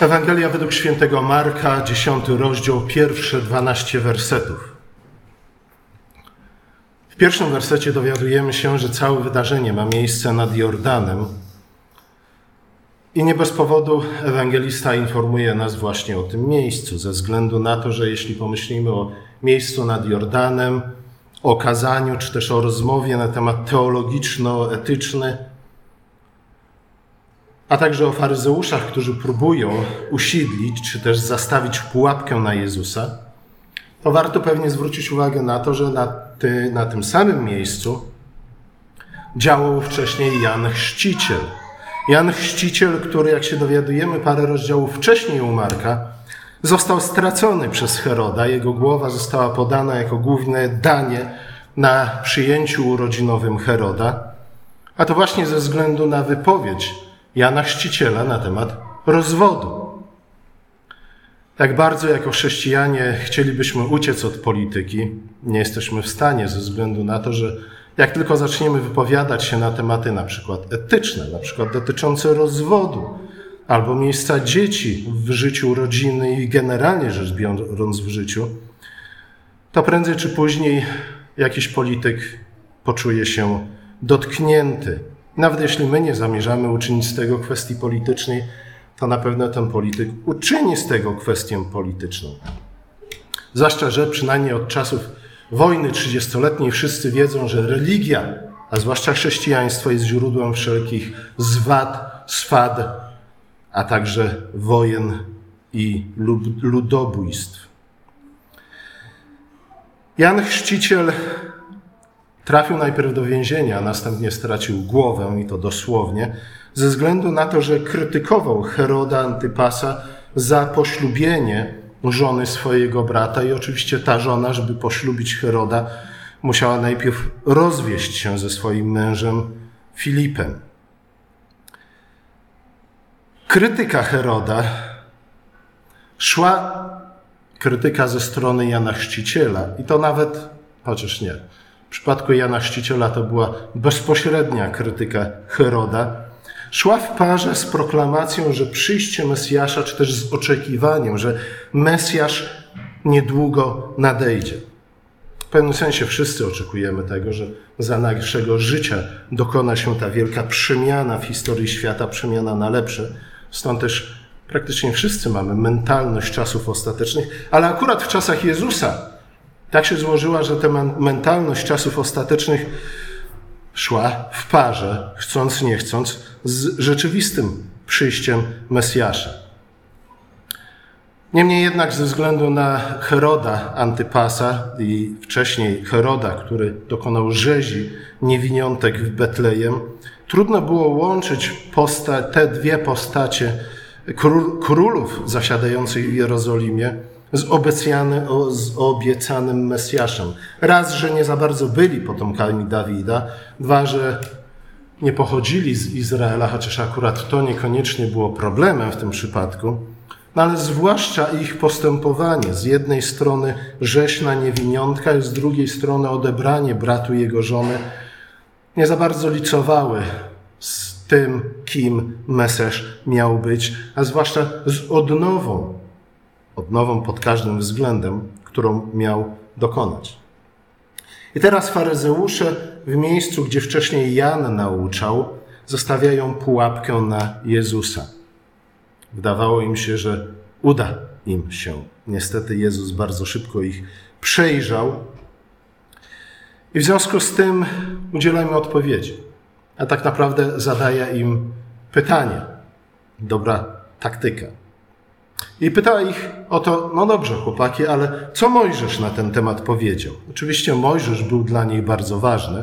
Ewangelia według świętego Marka, 10 rozdział, pierwsze 12 wersetów. W pierwszym wersecie dowiadujemy się, że całe wydarzenie ma miejsce nad Jordanem. I nie bez powodu ewangelista informuje nas właśnie o tym miejscu, ze względu na to, że jeśli pomyślimy o miejscu nad Jordanem, o kazaniu, czy też o rozmowie na temat teologiczno-etyczny, a także o faryzeuszach, którzy próbują usidlić, czy też zastawić pułapkę na Jezusa, to warto pewnie zwrócić uwagę na to, że na, ty, na tym samym miejscu działał wcześniej Jan Chrzciciel. Jan Chrzciciel, który, jak się dowiadujemy parę rozdziałów wcześniej u Marka, został stracony przez Heroda. Jego głowa została podana jako główne danie na przyjęciu urodzinowym Heroda. A to właśnie ze względu na wypowiedź Jana Chrzciciela na temat rozwodu. Tak bardzo jako chrześcijanie chcielibyśmy uciec od polityki, nie jesteśmy w stanie ze względu na to, że jak tylko zaczniemy wypowiadać się na tematy na przykład etyczne, na przykład dotyczące rozwodu albo miejsca dzieci w życiu rodziny i generalnie rzecz biorąc w życiu, to prędzej czy później jakiś polityk poczuje się dotknięty. Nawet jeśli my nie zamierzamy uczynić z tego kwestii politycznej, to na pewno ten polityk uczyni z tego kwestię polityczną. Zwłaszcza, że przynajmniej od czasów wojny trzydziestoletniej wszyscy wiedzą, że religia, a zwłaszcza chrześcijaństwo, jest źródłem wszelkich zwad, swad, a także wojen i ludobójstw. Jan Chrzciciel trafił najpierw do więzienia, a następnie stracił głowę, i to dosłownie, ze względu na to, że krytykował Heroda Antypasa za poślubienie żony swojego brata i oczywiście ta żona, żeby poślubić Heroda, musiała najpierw rozwieść się ze swoim mężem Filipem. Krytyka Heroda szła krytyka ze strony Jana Chrzciciela i to nawet, chociaż nie, w przypadku Jana Chrzciciela to była bezpośrednia krytyka Heroda, szła w parze z proklamacją, że przyjście Mesjasza, czy też z oczekiwaniem, że Mesjasz niedługo nadejdzie. W pewnym sensie wszyscy oczekujemy tego, że za naszego życia dokona się ta wielka przemiana w historii świata, przemiana na lepsze. Stąd też praktycznie wszyscy mamy mentalność czasów ostatecznych, ale akurat w czasach Jezusa tak się złożyła, że ta mentalność czasów ostatecznych szła w parze, chcąc nie chcąc, z rzeczywistym przyjściem Mesjasza. Niemniej jednak ze względu na Heroda Antypasa i wcześniej Heroda, który dokonał rzezi niewiniątek w Betlejem, trudno było łączyć posta- te dwie postacie król, królów zasiadających w Jerozolimie z, obecjany, z obiecanym Mesjaszem. Raz, że nie za bardzo byli potomkami Dawida, dwa, że nie pochodzili z Izraela, chociaż akurat to niekoniecznie było problemem w tym przypadku, no ale zwłaszcza ich postępowanie. Z jednej strony rzeź na niewiniątka, i z drugiej strony odebranie bratu jego żony nie za bardzo licowały z tym, kim Mesesz miał być, a zwłaszcza z odnową odnową pod każdym względem, którą miał dokonać. I teraz faryzeusze w miejscu, gdzie wcześniej Jan nauczał, zostawiają pułapkę na Jezusa. Wydawało im się, że uda im się. Niestety Jezus bardzo szybko ich przejrzał i w związku z tym udzielajmy odpowiedzi. A tak naprawdę zadaje im pytanie. Dobra taktyka. I pytała ich o to, no dobrze, chłopaki, ale co Mojżesz na ten temat powiedział? Oczywiście Mojżesz był dla nich bardzo ważny,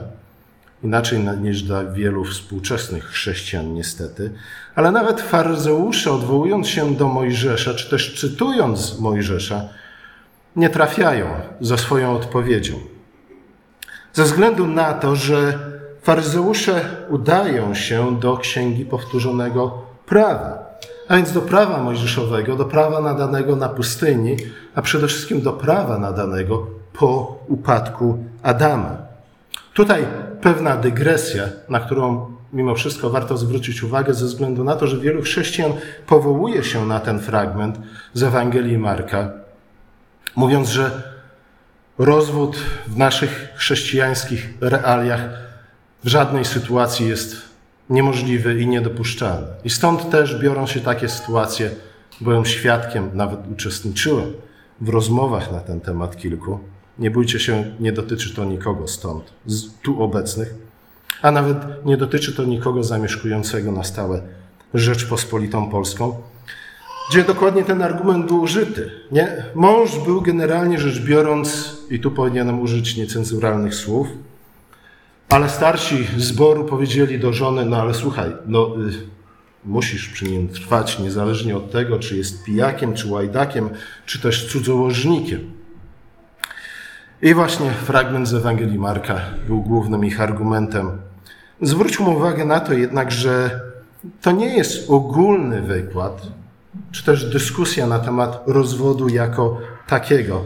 inaczej niż dla wielu współczesnych chrześcijan, niestety, ale nawet faryzeusze, odwołując się do Mojżesza, czy też cytując Mojżesza, nie trafiają za swoją odpowiedzią. Ze względu na to, że faryzeusze udają się do księgi powtórzonego prawa. A więc do prawa mojżeszowego, do prawa nadanego na pustyni, a przede wszystkim do prawa nadanego po upadku Adama. Tutaj pewna dygresja, na którą mimo wszystko warto zwrócić uwagę ze względu na to, że wielu chrześcijan powołuje się na ten fragment z Ewangelii Marka, mówiąc, że rozwód w naszych chrześcijańskich realiach w żadnej sytuacji jest niemożliwy i niedopuszczalny. I stąd też biorą się takie sytuacje, byłem świadkiem, nawet uczestniczyłem w rozmowach na ten temat kilku. Nie bójcie się, nie dotyczy to nikogo stąd, z tu obecnych, a nawet nie dotyczy to nikogo zamieszkującego na stałe Rzeczpospolitą Polską, gdzie dokładnie ten argument był użyty. Nie? Mąż był generalnie rzecz biorąc, i tu powinienem użyć niecenzuralnych słów, ale starsi zboru powiedzieli do żony, no ale słuchaj, no y, musisz przy nim trwać, niezależnie od tego, czy jest pijakiem, czy łajdakiem, czy też cudzołożnikiem. I właśnie fragment z Ewangelii Marka był głównym ich argumentem. Zwróćmy uwagę na to jednak, że to nie jest ogólny wykład, czy też dyskusja na temat rozwodu jako takiego.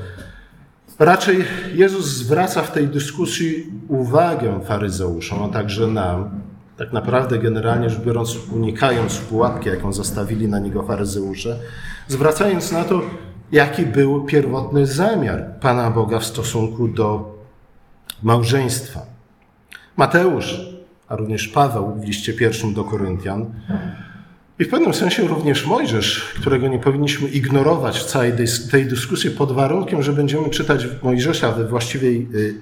Raczej Jezus zwraca w tej dyskusji uwagę faryzeuszom, a także nam, tak naprawdę generalnie rzecz biorąc, unikając pułapki, jaką zastawili na niego faryzeusze, zwracając na to, jaki był pierwotny zamiar Pana Boga w stosunku do małżeństwa. Mateusz, a również Paweł w liście pierwszym do Koryntian, i w pewnym sensie również Mojżesz, którego nie powinniśmy ignorować w całej tej dyskusji pod warunkiem, że będziemy czytać Mojżesza we właściwej y,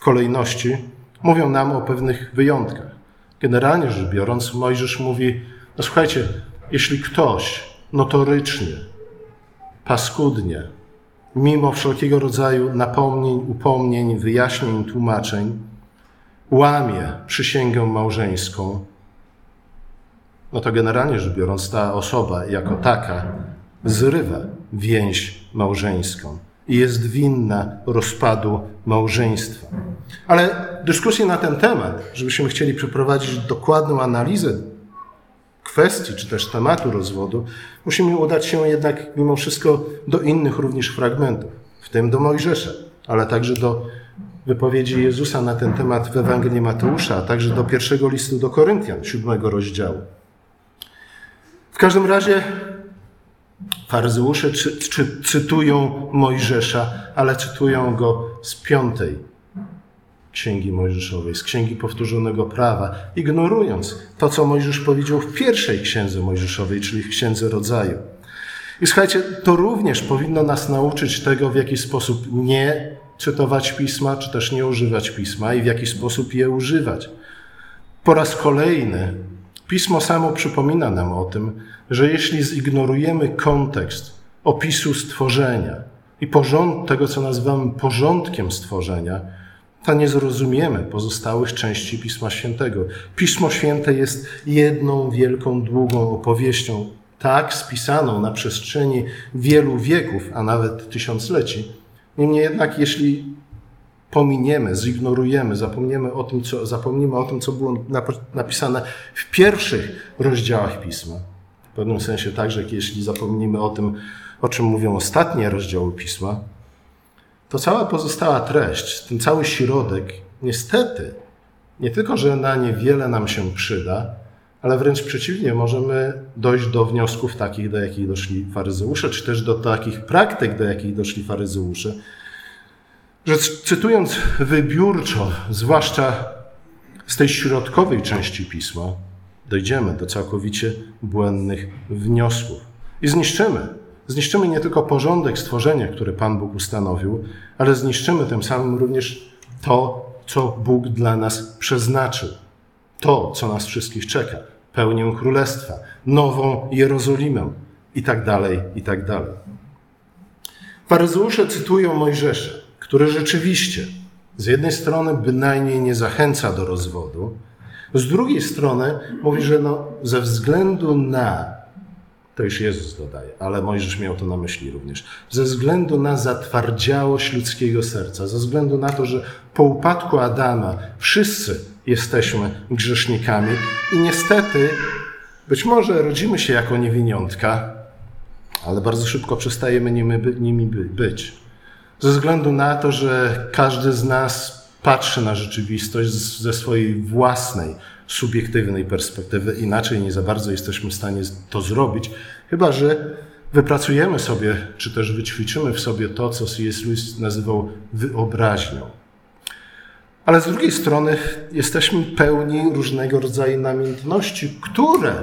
kolejności, mówią nam o pewnych wyjątkach. Generalnie rzecz biorąc, Mojżesz mówi, no słuchajcie, jeśli ktoś notorycznie, paskudnie, mimo wszelkiego rodzaju napomnień, upomnień, wyjaśnień, tłumaczeń, łamie przysięgę małżeńską, no to generalnie rzecz biorąc, ta osoba jako taka zrywa więź małżeńską i jest winna rozpadu małżeństwa. Ale dyskusję na ten temat, żebyśmy chcieli przeprowadzić dokładną analizę kwestii czy też tematu rozwodu, musimy udać się jednak mimo wszystko do innych również fragmentów, w tym do Mojżesza, ale także do wypowiedzi Jezusa na ten temat w Ewangelii Mateusza, a także do pierwszego listu do Koryntian, siódmego rozdziału. W każdym razie faryzeusze czy, czy, cytują Mojżesza, ale cytują go z piątej Księgi Mojżeszowej, z Księgi Powtórzonego Prawa, ignorując to, co Mojżesz powiedział w pierwszej Księdze Mojżeszowej, czyli w Księdze Rodzaju. I słuchajcie, to również powinno nas nauczyć tego, w jaki sposób nie cytować pisma, czy też nie używać pisma i w jaki sposób je używać. Po raz kolejny Pismo samo przypomina nam o tym, że jeśli zignorujemy kontekst opisu stworzenia i porząd, tego, co nazywamy porządkiem stworzenia, to nie zrozumiemy pozostałych części Pisma Świętego. Pismo Święte jest jedną wielką, długą opowieścią, tak spisaną na przestrzeni wielu wieków, a nawet tysiącleci. Niemniej jednak, jeśli pominiemy, zignorujemy, zapomniemy o tym, co, zapomnimy o tym, co było napisane w pierwszych rozdziałach Pisma. W pewnym sensie także, jeśli zapomnimy o tym, o czym mówią ostatnie rozdziały Pisma, to cała pozostała treść, ten cały środek, niestety, nie tylko, że na niewiele nam się przyda, ale wręcz przeciwnie, możemy dojść do wniosków takich, do jakich doszli faryzeusze, czy też do takich praktyk, do jakich doszli faryzeusze, że cytując wybiórczo, zwłaszcza z tej środkowej części pisma, dojdziemy do całkowicie błędnych wniosków i zniszczymy. Zniszczymy nie tylko porządek stworzenia, który Pan Bóg ustanowił, ale zniszczymy tym samym również to, co Bóg dla nas przeznaczył. To, co nas wszystkich czeka. Pełnię Królestwa, nową Jerozolimę i tak dalej, i tak dalej. Faryzeusze cytują Mojżesza który rzeczywiście z jednej strony bynajmniej nie zachęca do rozwodu, z drugiej strony mówi, że no, ze względu na, to już Jezus dodaje, ale Mojżesz miał to na myśli również, ze względu na zatwardziałość ludzkiego serca, ze względu na to, że po upadku Adama wszyscy jesteśmy grzesznikami i niestety być może rodzimy się jako niewiniątka, ale bardzo szybko przestajemy nimi być ze względu na to, że każdy z nas patrzy na rzeczywistość ze swojej własnej subiektywnej perspektywy. Inaczej nie za bardzo jesteśmy w stanie to zrobić, chyba że wypracujemy sobie, czy też wyćwiczymy w sobie to, co C.S. Lewis nazywał wyobraźnią. Ale z drugiej strony jesteśmy pełni różnego rodzaju namiętności, które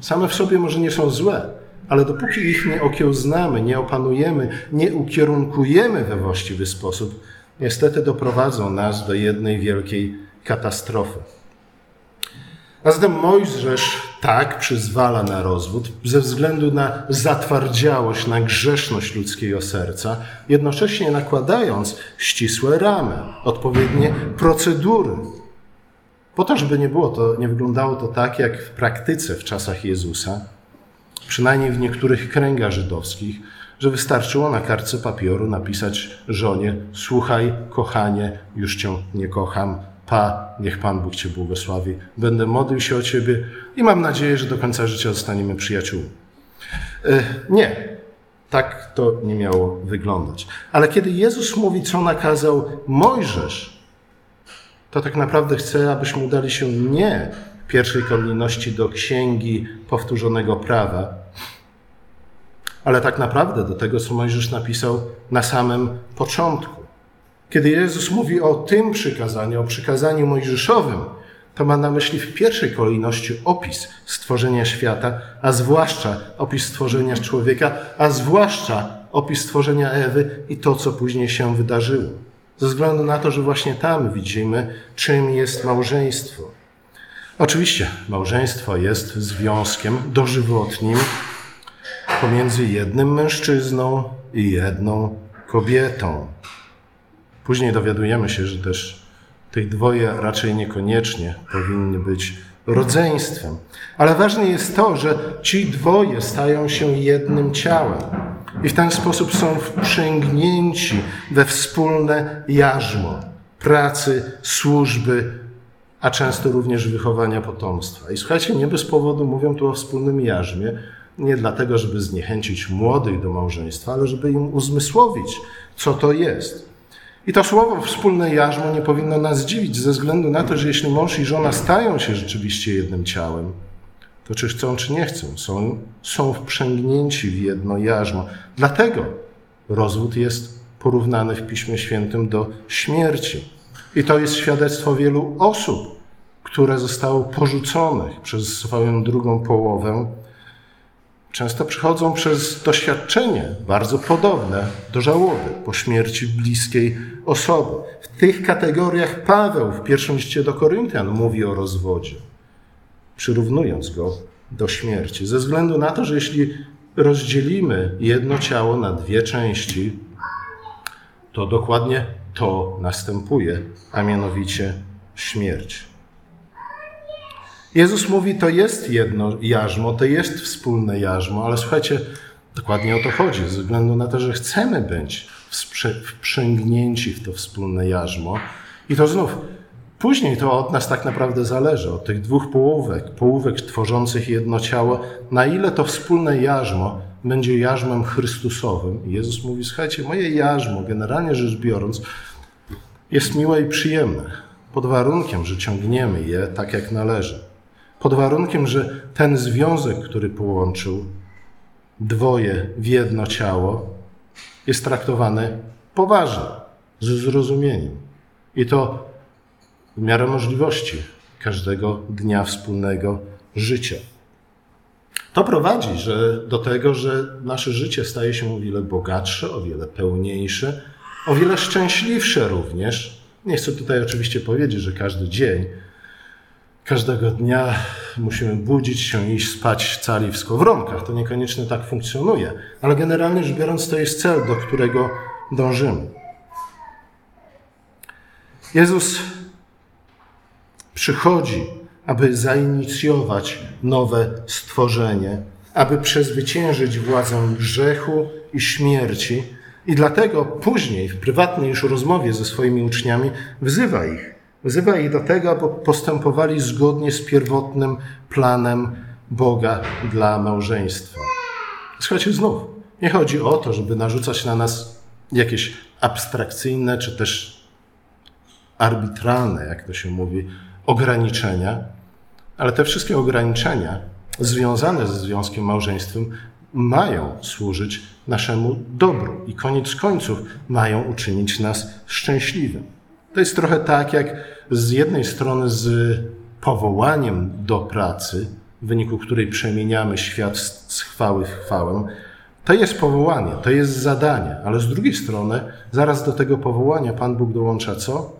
same w sobie może nie są złe, ale dopóki ich nie okiełznamy, nie opanujemy, nie ukierunkujemy we właściwy sposób, niestety doprowadzą nas do jednej wielkiej katastrofy. A zatem Mojżesz tak przyzwala na rozwód ze względu na zatwardziałość, na grzeszność ludzkiego serca, jednocześnie nakładając ścisłe ramy, odpowiednie procedury. Po to, żeby nie było to, nie wyglądało to tak, jak w praktyce w czasach Jezusa, przynajmniej w niektórych kręgach żydowskich, że wystarczyło na kartce papieru napisać żonie: Słuchaj, kochanie, już cię nie kocham, Pa, niech Pan Bóg Cię błogosławi. Będę modlił się o Ciebie i mam nadzieję, że do końca życia zostaniemy przyjaciółmi. E, nie, tak to nie miało wyglądać. Ale kiedy Jezus mówi, co nakazał Mojżesz, to tak naprawdę chce, abyśmy udali się nie pierwszej kolejności do księgi powtórzonego prawa, ale tak naprawdę do tego, co Mojżesz napisał na samym początku. Kiedy Jezus mówi o tym przykazaniu, o przykazaniu mojżeszowym, to ma na myśli w pierwszej kolejności opis stworzenia świata, a zwłaszcza opis stworzenia człowieka, a zwłaszcza opis stworzenia Ewy i to, co później się wydarzyło. Ze względu na to, że właśnie tam widzimy, czym jest małżeństwo. Oczywiście, małżeństwo jest związkiem dożywotnim pomiędzy jednym mężczyzną i jedną kobietą. Później dowiadujemy się, że też tych dwoje raczej niekoniecznie powinny być rodzeństwem. Ale ważne jest to, że ci dwoje stają się jednym ciałem i w ten sposób są wprzęgnięci we wspólne jarzmo pracy, służby, a często również wychowania potomstwa. I słuchajcie, nie bez powodu mówią tu o wspólnym jarzmie, nie dlatego, żeby zniechęcić młodych do małżeństwa, ale żeby im uzmysłowić, co to jest. I to słowo wspólne jarzmo nie powinno nas dziwić, ze względu na to, że jeśli mąż i żona stają się rzeczywiście jednym ciałem, to czy chcą, czy nie chcą, są, są wprzęgnięci w jedno jarzmo. Dlatego rozwód jest porównany w Piśmie Świętym do śmierci. I to jest świadectwo wielu osób, które zostały porzuconych przez swoją drugą połowę często przychodzą przez doświadczenie bardzo podobne do żałoby po śmierci bliskiej osoby. W tych kategoriach Paweł w pierwszym liście do Koryntian mówi o rozwodzie, przyrównując go do śmierci. Ze względu na to, że jeśli rozdzielimy jedno ciało na dwie części, to dokładnie to następuje, a mianowicie śmierć. Jezus mówi, to jest jedno jarzmo, to jest wspólne jarzmo, ale słuchajcie, dokładnie o to chodzi, ze względu na to, że chcemy być wprzęgnięci w to wspólne jarzmo. I to znów, później to od nas tak naprawdę zależy, od tych dwóch połówek, połówek tworzących jedno ciało, na ile to wspólne jarzmo będzie jarzmem Chrystusowym. Jezus mówi, słuchajcie, moje jarzmo, generalnie rzecz biorąc, jest miłe i przyjemne, pod warunkiem, że ciągniemy je tak, jak należy pod warunkiem, że ten związek, który połączył dwoje w jedno ciało, jest traktowany poważnie, ze zrozumieniem. I to w miarę możliwości każdego dnia wspólnego życia. To prowadzi że, do tego, że nasze życie staje się o wiele bogatsze, o wiele pełniejsze, o wiele szczęśliwsze również. Nie chcę tutaj oczywiście powiedzieć, że każdy dzień każdego dnia musimy budzić się i iść spać cali w skowronkach. To niekoniecznie tak funkcjonuje, ale generalnie rzecz biorąc, to jest cel, do którego dążymy. Jezus przychodzi, aby zainicjować nowe stworzenie, aby przezwyciężyć władzę grzechu i śmierci, i dlatego później, w prywatnej już rozmowie ze swoimi uczniami, wzywa ich. Wzywa ich do tego, aby postępowali zgodnie z pierwotnym planem Boga dla małżeństwa. Słuchajcie, znów, nie chodzi o to, żeby narzucać na nas jakieś abstrakcyjne czy też arbitralne, jak to się mówi, ograniczenia, Ale te wszystkie ograniczenia związane ze związkiem małżeństwem mają służyć naszemu dobru i koniec końców mają uczynić nas szczęśliwym. To jest trochę tak, jak z jednej strony z powołaniem do pracy, w wyniku której przemieniamy świat z chwały w chwałę, to jest powołanie, to jest zadanie, ale z drugiej strony zaraz do tego powołania Pan Bóg dołącza co?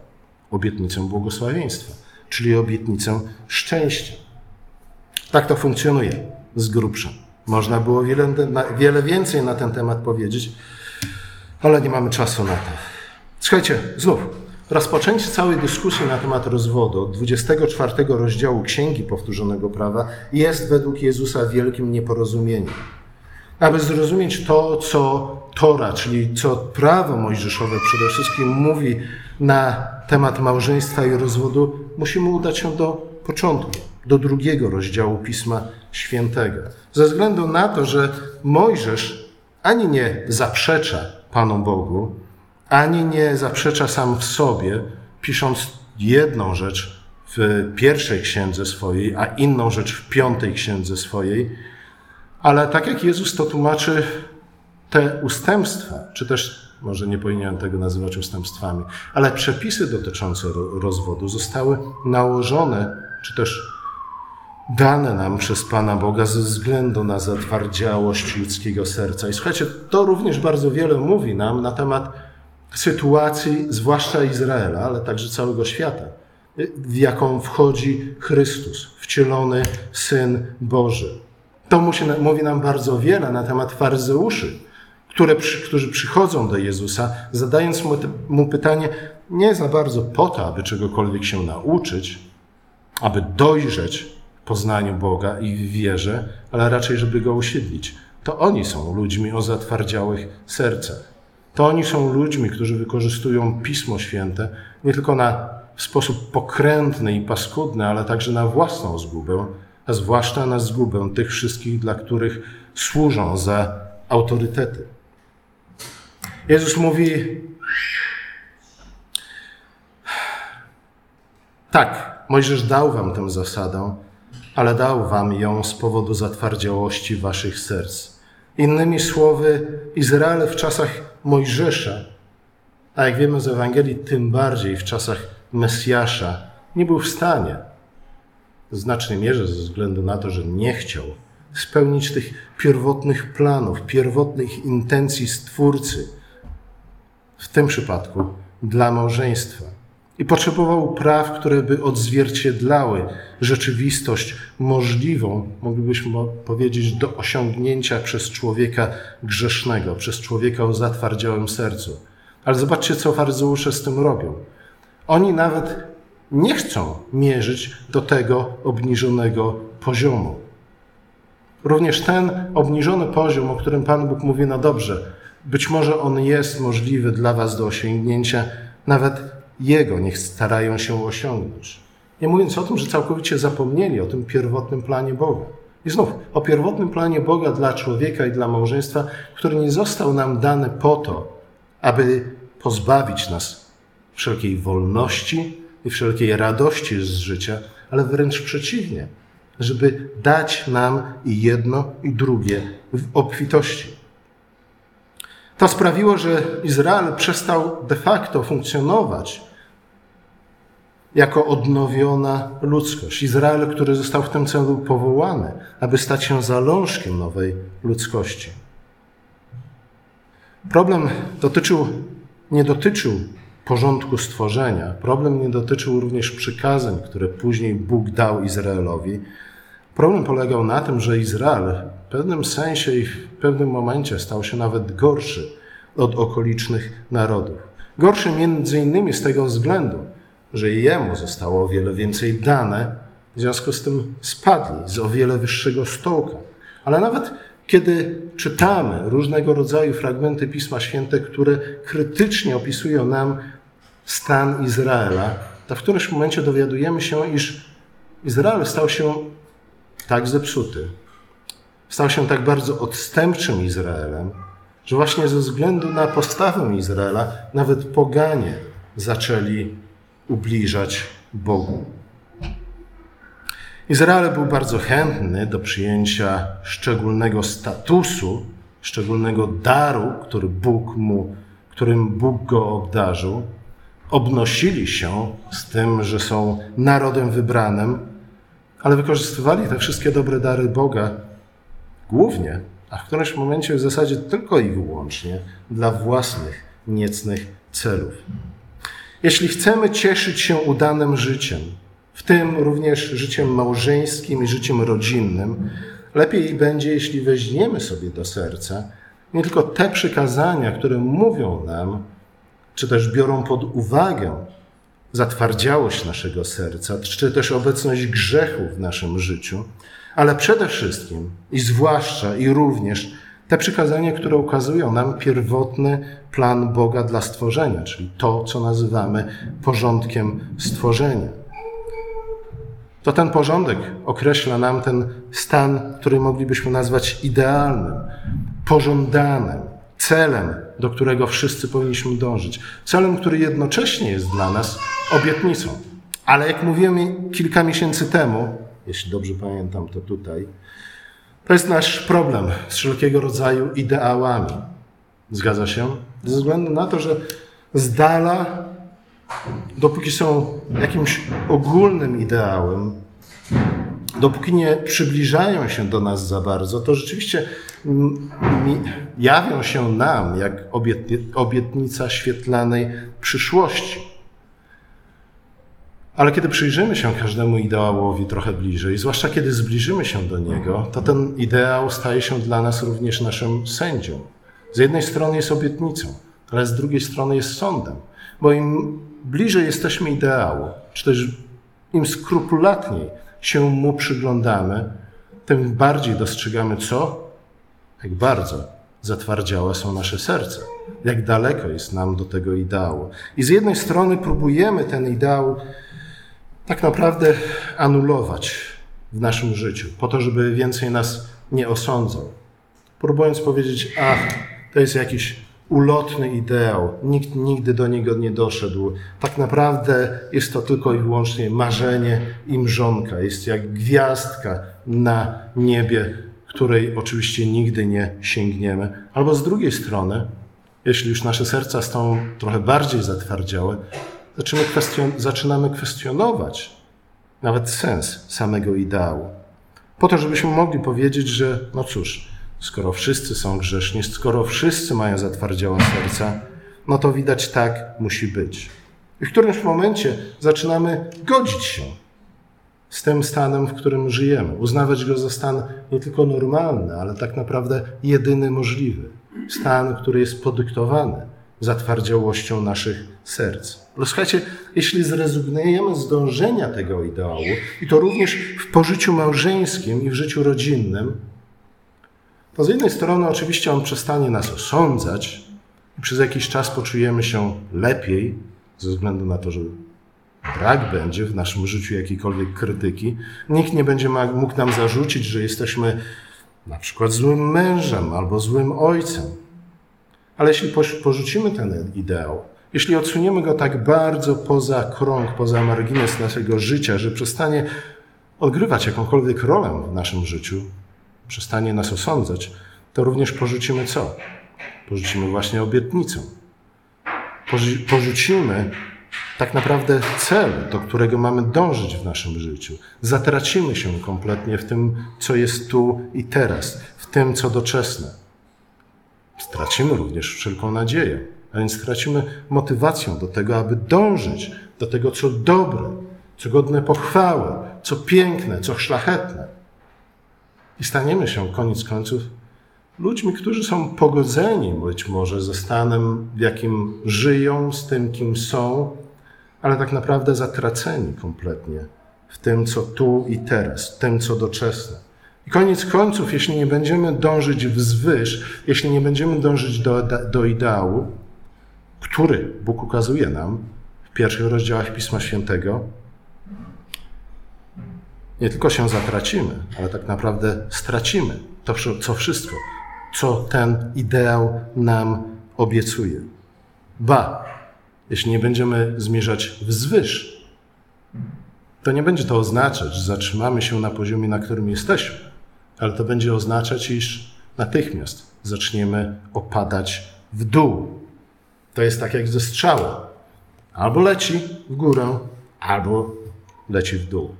Obietnicę błogosławieństwa, czyli obietnicę szczęścia. Tak to funkcjonuje z grubsza. Można było wiele, wiele więcej na ten temat powiedzieć, ale nie mamy czasu na to. Słuchajcie, znów, rozpoczęcie całej dyskusji na temat rozwodu od 24 rozdziału Księgi Powtórzonego Prawa jest według Jezusa wielkim nieporozumieniem. Aby zrozumieć to, co Tora, czyli co prawo mojżeszowe przede wszystkim mówi na temat małżeństwa i rozwodu, musimy udać się do początku, do drugiego rozdziału Pisma Świętego. Ze względu na to, że Mojżesz ani nie zaprzecza Panu Bogu, ani nie zaprzecza sam w sobie, pisząc jedną rzecz w pierwszej księdze swojej, a inną rzecz w piątej księdze swojej, ale tak jak Jezus to tłumaczy, te ustępstwa, czy też może nie powinienem tego nazywać ustępstwami, ale przepisy dotyczące rozwodu zostały nałożone, czy też dane nam przez Pana Boga ze względu na zatwardziałość ludzkiego serca. I słuchajcie, to również bardzo wiele mówi nam na temat sytuacji, zwłaszcza Izraela, ale także całego świata, w jaką wchodzi Chrystus, wcielony Syn Boży. To mówi nam bardzo wiele na temat faryzeuszy, które, którzy przychodzą do Jezusa, zadając mu, mu pytanie nie za bardzo po to, aby czegokolwiek się nauczyć, aby dojrzeć poznaniu Boga i w wierze, ale raczej, żeby go usiedlić. To oni są ludźmi o zatwardziałych sercach. To oni są ludźmi, którzy wykorzystują Pismo Święte nie tylko na sposób pokrętny i paskudny, ale także na własną zgubę, a zwłaszcza na zgubę tych wszystkich, dla których służą za autorytety. Jezus mówi: Tak, Mojżesz dał wam tę zasadę, ale dał wam ją z powodu zatwardziałości waszych serc. Innymi słowy, Izrael w czasach Mojżesza, a jak wiemy z Ewangelii, tym bardziej w czasach Mesjasza, nie był w stanie w znacznej mierze ze względu na to, że nie chciał spełnić tych pierwotnych planów, pierwotnych intencji Stwórcy, w tym przypadku dla małżeństwa. I potrzebował praw, które by odzwierciedlały rzeczywistość możliwą, moglibyśmy powiedzieć, do osiągnięcia przez człowieka grzesznego, przez człowieka o zatwardziałym sercu. Ale zobaczcie, co faryzeusze z tym robią. Oni nawet nie chcą mierzyć do tego obniżonego poziomu. Również ten obniżony poziom, o którym Pan Bóg mówi, no dobrze, być może on jest możliwy dla Was do osiągnięcia, nawet Jego niech starają się osiągnąć. Nie mówiąc o tym, że całkowicie zapomnieli o tym pierwotnym planie Boga. I znów o pierwotnym planie Boga dla człowieka i dla małżeństwa, który nie został nam dany po to, aby pozbawić nas wszelkiej wolności i wszelkiej radości z życia, ale wręcz przeciwnie, żeby dać nam i jedno, i drugie w obfitości. To sprawiło, że Izrael przestał de facto funkcjonować jako odnowiona ludzkość. Izrael, który został w tym celu powołany, aby stać się zalążkiem nowej ludzkości. Problem dotyczył, nie dotyczył porządku stworzenia. Problem nie dotyczył również przykazań, które później Bóg dał Izraelowi. Problem polegał na tym, że Izrael w pewnym sensie i w pewnym momencie stał się nawet gorszy od okolicznych narodów. Gorszy między innymi z tego względu, że jemu zostało o wiele więcej dane, w związku z tym spadli z o wiele wyższego stołka. Ale nawet kiedy czytamy różnego rodzaju fragmenty Pisma Święte, które krytycznie opisują nam stan Izraela, to w którymś momencie dowiadujemy się, iż Izrael stał się tak zepsuty, stał się tak bardzo odstępczym Izraelem, że właśnie ze względu na postawę Izraela nawet poganie zaczęli ubliżać Bogu. Izrael był bardzo chętny do przyjęcia szczególnego statusu, szczególnego daru, który Bóg mu, którym Bóg go obdarzył. Obnosili się z tym, że są narodem wybranym, ale wykorzystywali te wszystkie dobre dary Boga głównie, a w którymś momencie w zasadzie tylko i wyłącznie dla własnych niecnych celów. Jeśli chcemy cieszyć się udanym życiem, w tym również życiem małżeńskim i życiem rodzinnym, lepiej będzie, jeśli weźmiemy sobie do serca nie tylko te przykazania, które mówią nam, czy też biorą pod uwagę zatwardziałość naszego serca, czy też obecność grzechu w naszym życiu, ale przede wszystkim i zwłaszcza i również te przykazania, które ukazują nam pierwotny plan Boga dla stworzenia, czyli to, co nazywamy porządkiem stworzenia. To ten porządek określa nam ten stan, który moglibyśmy nazwać idealnym, pożądanym, celem, do którego wszyscy powinniśmy dążyć. Celem, który jednocześnie jest dla nas obietnicą. Ale jak mówiłem kilka miesięcy temu, jeśli dobrze pamiętam to tutaj, to jest nasz problem z wszelkiego rodzaju ideałami. Zgadza się? Ze względu na to, że z dala, dopóki są jakimś ogólnym ideałem, dopóki nie przybliżają się do nas za bardzo, to rzeczywiście jawią się nam jak obietnica świetlanej przyszłości. Ale kiedy przyjrzymy się każdemu ideałowi trochę bliżej, zwłaszcza kiedy zbliżymy się do niego, to ten ideał staje się dla nas również naszym sędzią. Z jednej strony jest obietnicą, ale z drugiej strony jest sądem. Bo im bliżej jesteśmy ideału, czy też im skrupulatniej się mu przyglądamy, tym bardziej dostrzegamy co? Jak bardzo zatwardziałe są nasze serca, jak daleko jest nam do tego ideału. I z jednej strony próbujemy ten ideał tak naprawdę anulować w naszym życiu, po to, żeby więcej nas nie osądzał. Próbując powiedzieć, ach, to jest jakiś ulotny ideał, nikt nigdy do niego nie doszedł. Tak naprawdę jest to tylko i wyłącznie marzenie i mrzonka. Jest jak gwiazdka na niebie, której oczywiście nigdy nie sięgniemy. Albo z drugiej strony, jeśli już nasze serca są trochę bardziej zatwardziałe, zaczynamy, kwestion zaczynamy kwestionować nawet sens samego ideału. Po to, żebyśmy mogli powiedzieć, że no cóż, skoro wszyscy są grzeszni, skoro wszyscy mają zatwardziałe serca, no to widać tak musi być. I w którymś momencie zaczynamy godzić się z tym stanem, w którym żyjemy, uznawać go za stan nie tylko normalny, ale tak naprawdę jedyny możliwy. Stan, który jest podyktowany zatwardziałością naszych serc. Ale słuchajcie, jeśli zrezygnujemy z dążenia tego ideału, i to również w pożyciu małżeńskim i w życiu rodzinnym, to z jednej strony oczywiście on przestanie nas osądzać i przez jakiś czas poczujemy się lepiej, ze względu na to, że brak będzie w naszym życiu jakiejkolwiek krytyki. Nikt nie będzie mógł nam zarzucić, że jesteśmy na przykład złym mężem albo złym ojcem. Ale jeśli porzucimy ten ideał, jeśli odsuniemy go tak bardzo poza krąg, poza margines naszego życia, że przestanie odgrywać jakąkolwiek rolę w naszym życiu, przestanie nas osądzać, to również porzucimy co? Porzucimy właśnie obietnicę. Porzucimy tak naprawdę cel, do którego mamy dążyć w naszym życiu. Zatracimy się kompletnie w tym, co jest tu i teraz, w tym, co doczesne. Stracimy również wszelką nadzieję, a więc stracimy motywację do tego, aby dążyć do tego, co dobre, co godne pochwały, co piękne, co szlachetne. I staniemy się koniec końców ludźmi, którzy są pogodzeni być może ze stanem, w jakim żyją, z tym, kim są, ale tak naprawdę zatraceni kompletnie w tym, co tu i teraz, w tym, co doczesne. I koniec końców, jeśli nie będziemy dążyć wzwyż, jeśli nie będziemy dążyć do, do ideału, który Bóg ukazuje nam w pierwszych rozdziałach Pisma Świętego, nie tylko się zatracimy, ale tak naprawdę stracimy to, co wszystko, co ten ideał nam obiecuje. Ba, jeśli nie będziemy zmierzać wzwyż, to nie będzie to oznaczać, że zatrzymamy się na poziomie, na którym jesteśmy, ale to będzie oznaczać, iż natychmiast zaczniemy opadać w dół. To jest tak jak ze strzałą. Albo leci w górę, albo leci w dół.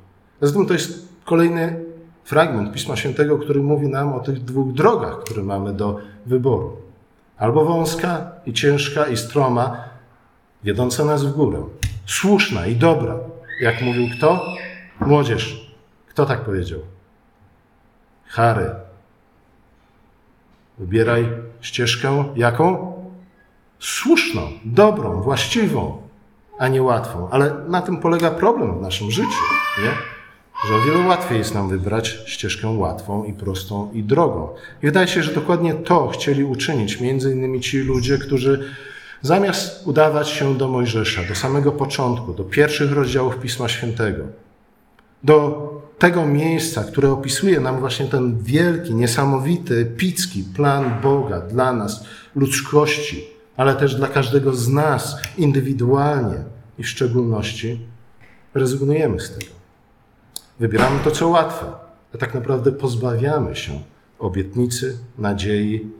Zatem to jest kolejny fragment Pisma Świętego, który mówi nam o tych dwóch drogach, które mamy do wyboru. Albo wąska i ciężka i stroma, wiodąca nas w górę. Słuszna i dobra. Jak mówił kto? Młodzież. Kto tak powiedział? Harry. Wybieraj ścieżkę jaką? Słuszną, dobrą, właściwą, a nie łatwą. Ale na tym polega problem w naszym życiu, nie? że o wiele łatwiej jest nam wybrać ścieżkę łatwą i prostą i drogą. I wydaje się, że dokładnie to chcieli uczynić między innymi ci ludzie, którzy zamiast udawać się do Mojżesza, do samego początku, do pierwszych rozdziałów Pisma Świętego, do tego miejsca, które opisuje nam właśnie ten wielki, niesamowity, epicki plan Boga dla nas, ludzkości, ale też dla każdego z nas indywidualnie i w szczególności, rezygnujemy z tego. Wybieramy to, co łatwe, a tak naprawdę pozbawiamy się obietnicy, nadziei,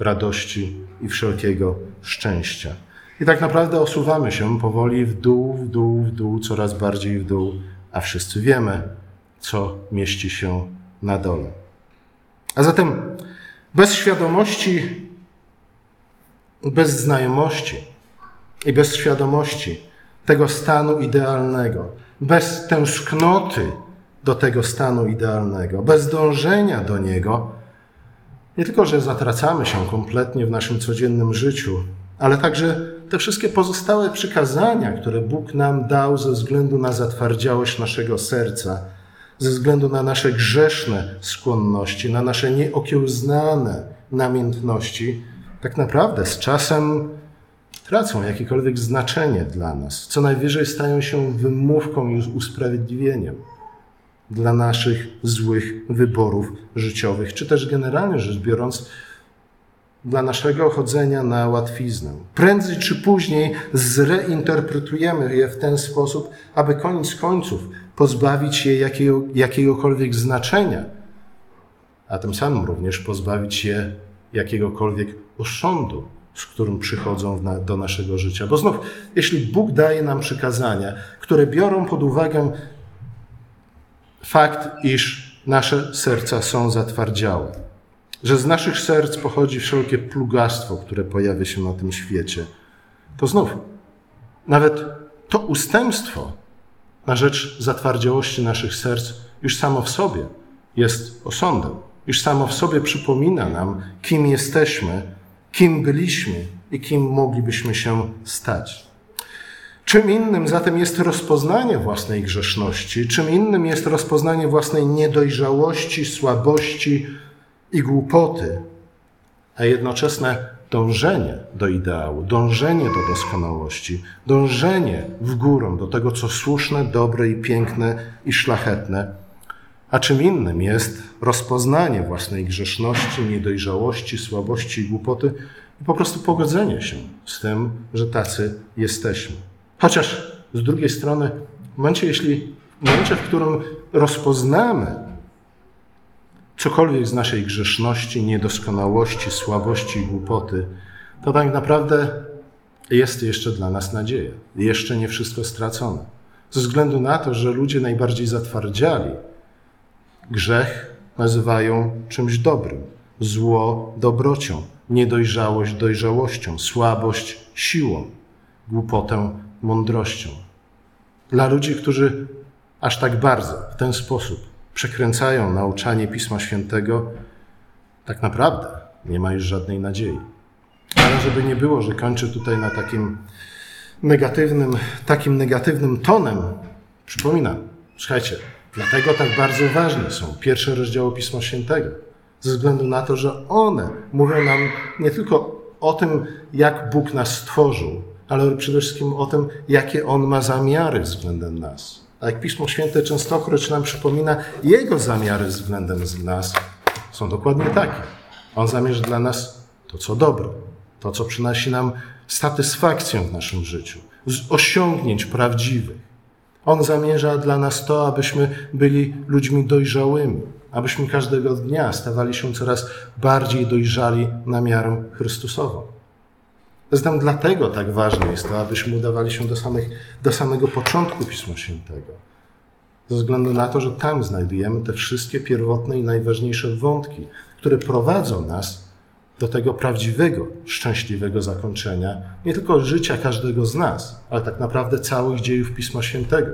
radości i wszelkiego szczęścia. I tak naprawdę osuwamy się powoli w dół, w dół, w dół, coraz bardziej w dół, a wszyscy wiemy, co mieści się na dole. A zatem bez świadomości, bez znajomości i bez świadomości tego stanu idealnego, bez tęsknoty do tego stanu idealnego, bez dążenia do niego, nie tylko, że zatracamy się kompletnie w naszym codziennym życiu, ale także te wszystkie pozostałe przykazania, które Bóg nam dał ze względu na zatwardziałość naszego serca, ze względu na nasze grzeszne skłonności, na nasze nieokiełznane namiętności, tak naprawdę z czasem tracą jakiekolwiek znaczenie dla nas. Co najwyżej stają się wymówką i usprawiedliwieniem dla naszych złych wyborów życiowych, czy też generalnie rzecz biorąc, dla naszego chodzenia na łatwiznę. Prędzej czy później zreinterpretujemy je w ten sposób, aby koniec końców pozbawić je jakiego, jakiegokolwiek znaczenia, a tym samym również pozbawić je jakiegokolwiek osądu, z którym przychodzą do naszego życia. Bo znów, jeśli Bóg daje nam przykazania, które biorą pod uwagę fakt, iż nasze serca są zatwardziałe, że z naszych serc pochodzi wszelkie plugastwo, które pojawia się na tym świecie, to znów nawet to ustępstwo na rzecz zatwardziałości naszych serc już samo w sobie jest osądem. Już samo w sobie przypomina nam, kim jesteśmy, kim byliśmy i kim moglibyśmy się stać. Czym innym zatem jest rozpoznanie własnej grzeszności, czym innym jest rozpoznanie własnej niedojrzałości, słabości i głupoty, a jednoczesne dążenie do ideału, dążenie do doskonałości, dążenie w górę do tego, co słuszne, dobre i piękne i szlachetne. A czym innym jest rozpoznanie własnej grzeszności, niedojrzałości, słabości i głupoty i po prostu pogodzenie się z tym, że tacy jesteśmy. Chociaż z drugiej strony, w momencie, jeśli, w momencie, w którym rozpoznamy cokolwiek z naszej grzeszności, niedoskonałości, słabości i głupoty, to tak naprawdę jest jeszcze dla nas nadzieja. Jeszcze nie wszystko stracone. Ze względu na to, że ludzie najbardziej zatwardziali, grzech nazywają czymś dobrym, zło dobrocią, niedojrzałość dojrzałością, słabość siłą, głupotę mądrością. Dla ludzi, którzy aż tak bardzo w ten sposób przekręcają nauczanie Pisma Świętego, tak naprawdę nie ma już żadnej nadziei. Ale żeby nie było, że kończę tutaj na takim negatywnym, takim negatywnym tonem, przypominam, słuchajcie, dlatego tak bardzo ważne są pierwsze rozdziały Pisma Świętego. Ze względu na to, że one mówią nam nie tylko o tym, jak Bóg nas stworzył, ale przede wszystkim o tym, jakie On ma zamiary względem nas. A jak Pismo Święte częstokroć nam przypomina, Jego zamiary względem nas są dokładnie takie. On zamierza dla nas to, co dobre, to, co przynosi nam satysfakcję w naszym życiu, z osiągnięć prawdziwych. On zamierza dla nas to, abyśmy byli ludźmi dojrzałymi, abyśmy każdego dnia stawali się coraz bardziej dojrzali na miarę Chrystusową. Zatem dlatego tak ważne jest to, abyśmy udawali się do, samych, do samego początku Pisma Świętego. Ze względu na to, że tam znajdujemy te wszystkie pierwotne i najważniejsze wątki, które prowadzą nas do tego prawdziwego, szczęśliwego zakończenia, nie tylko życia każdego z nas, ale tak naprawdę całych dziejów Pisma Świętego,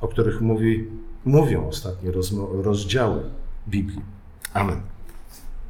o których mówi, mówią ostatnie rozdziały Biblii. Amen.